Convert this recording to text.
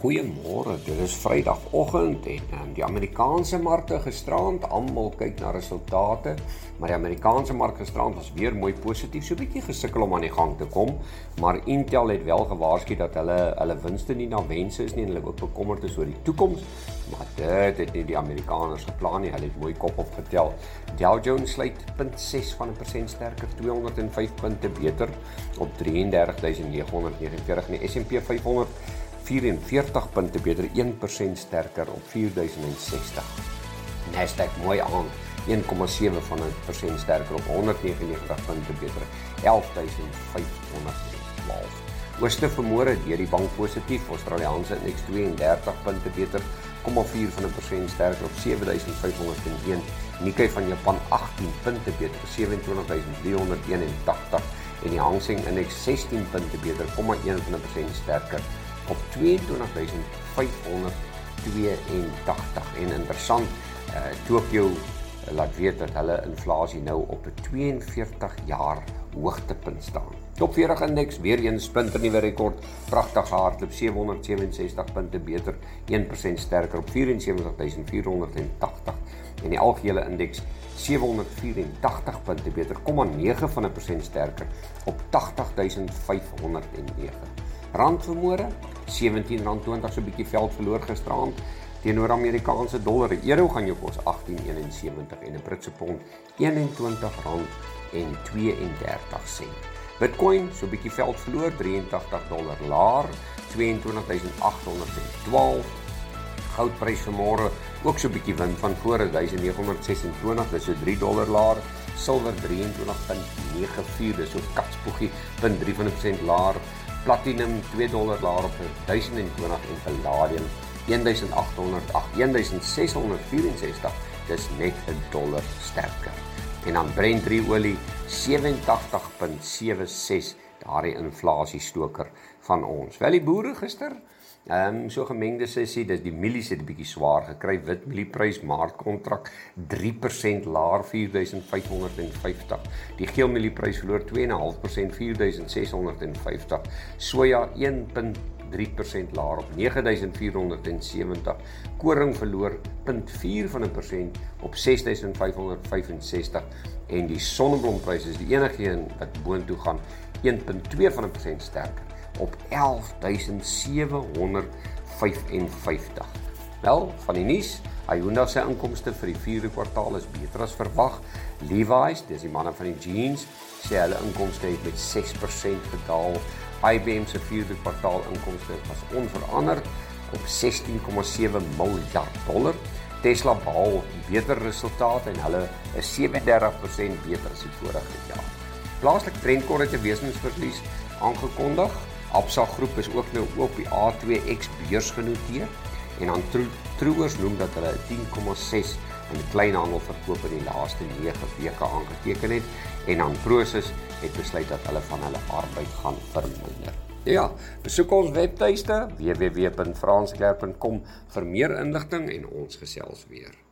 Goeiemôre. Dit is Vrydagoggend en um, die Amerikaanse markte gisterand, almal kyk na resultate, maar die Amerikaanse mark gisterand was weer mooi positief, so 'n bietjie gesukkel om aan die gang te kom, maar Intel het wel gewaarsku dat hulle hulle winste nie na wense is nie en hulle ook bekommerd is oor die toekoms, maar dit het nie die Amerikaners geplan nie. Hulle het mooi kop opgetel. Dow Jones sluit 0.6 van 'n persent sterker, 205 punte beter op 33949 en die S&P 500 44 punte beter, 1% sterker op 4060. Nasdaq mooi aan 1,7 van 'n persent sterker op 199 punte beter, 11512. Ooste vermoere deur die bank positief, Australiese indeks 32 punte beter, 0,4 van 'n persent sterker op 7501. Nikkei van Japan 18 punte beter, 27381 en die Hang Seng indeks 16 punte beter, 0,1 van 'n persent sterker op 22582 en interessant uh, Tokyo laat weet dat hulle inflasie nou op 'n 42 jaar hoogtepunt staan. Top 40 indeks weer een splinter nuwe rekord, pragtig gehardloop 767 punte beter, 1% sterker op 74480 en die algehele indeks 784 punte beter, 0,9 van 'n persent sterker op 80509. Rand vermoere R17.20 so 'n bietjie veld verloor gisteraand teenoor Amerikaanse dollar. Euro gaan jou kos 18.71 en 'n Britse pond R21.32. Bitcoin so 'n bietjie veld verloor, 83 dollar laer, 22812. Goudprys vanmôre ook so 'n bietjie wind van voor 1926, dis so 3 dollar laer. Silwer 23.94, dis so katspoegie, 0.3% laer platinum 2 dollar laer op 1020 en palladium 1808 1664 dis net 'n dollar sterker. En dan Brent 3 olie 87.76 daardie inflasiestoker van ons wel die boere gister Ehm um, so gemengde sessie, dis die mielies het 'n bietjie swaar gekry. Wit mielieprys maartkontrak 3% laer 4550. Die geel mielieprys verloor 2.5% 4650. Soja 1.3% laer op 9470. Koring verloor 0.4 van 'n persent op 6565 en die sonneblompryse is die enigste een wat boontoe gaan 1.2 van 'n persent sterker op 11755. Wel, van die nuus, Hyundai se inkomste vir die 4de kwartaal is beter as verwag. Levi's, dis die manne van die jeans, sê hulle inkomste het met 6% gedaal. IBM se 4de kwartaal inkomste was onveranderd op 16,7 miljard dollar. Tesla behaal beter resultate en hulle is 37% beter as die vorige jaar. Plaaslike trendkor het 'n wesensverlies aangekondig Absa Groep is ook nou op die A2X beurs genoteer en dan Troers noem dat hulle 10,6 in die kleinhandel verkoop in die laaste 9 weke aangeteken het en dan Prosus het besluit dat hulle van hulle arbeid gaan verminder. Ja, besoek ons webtuiste www.franskerk.com vir meer inligting en ons gesels weer.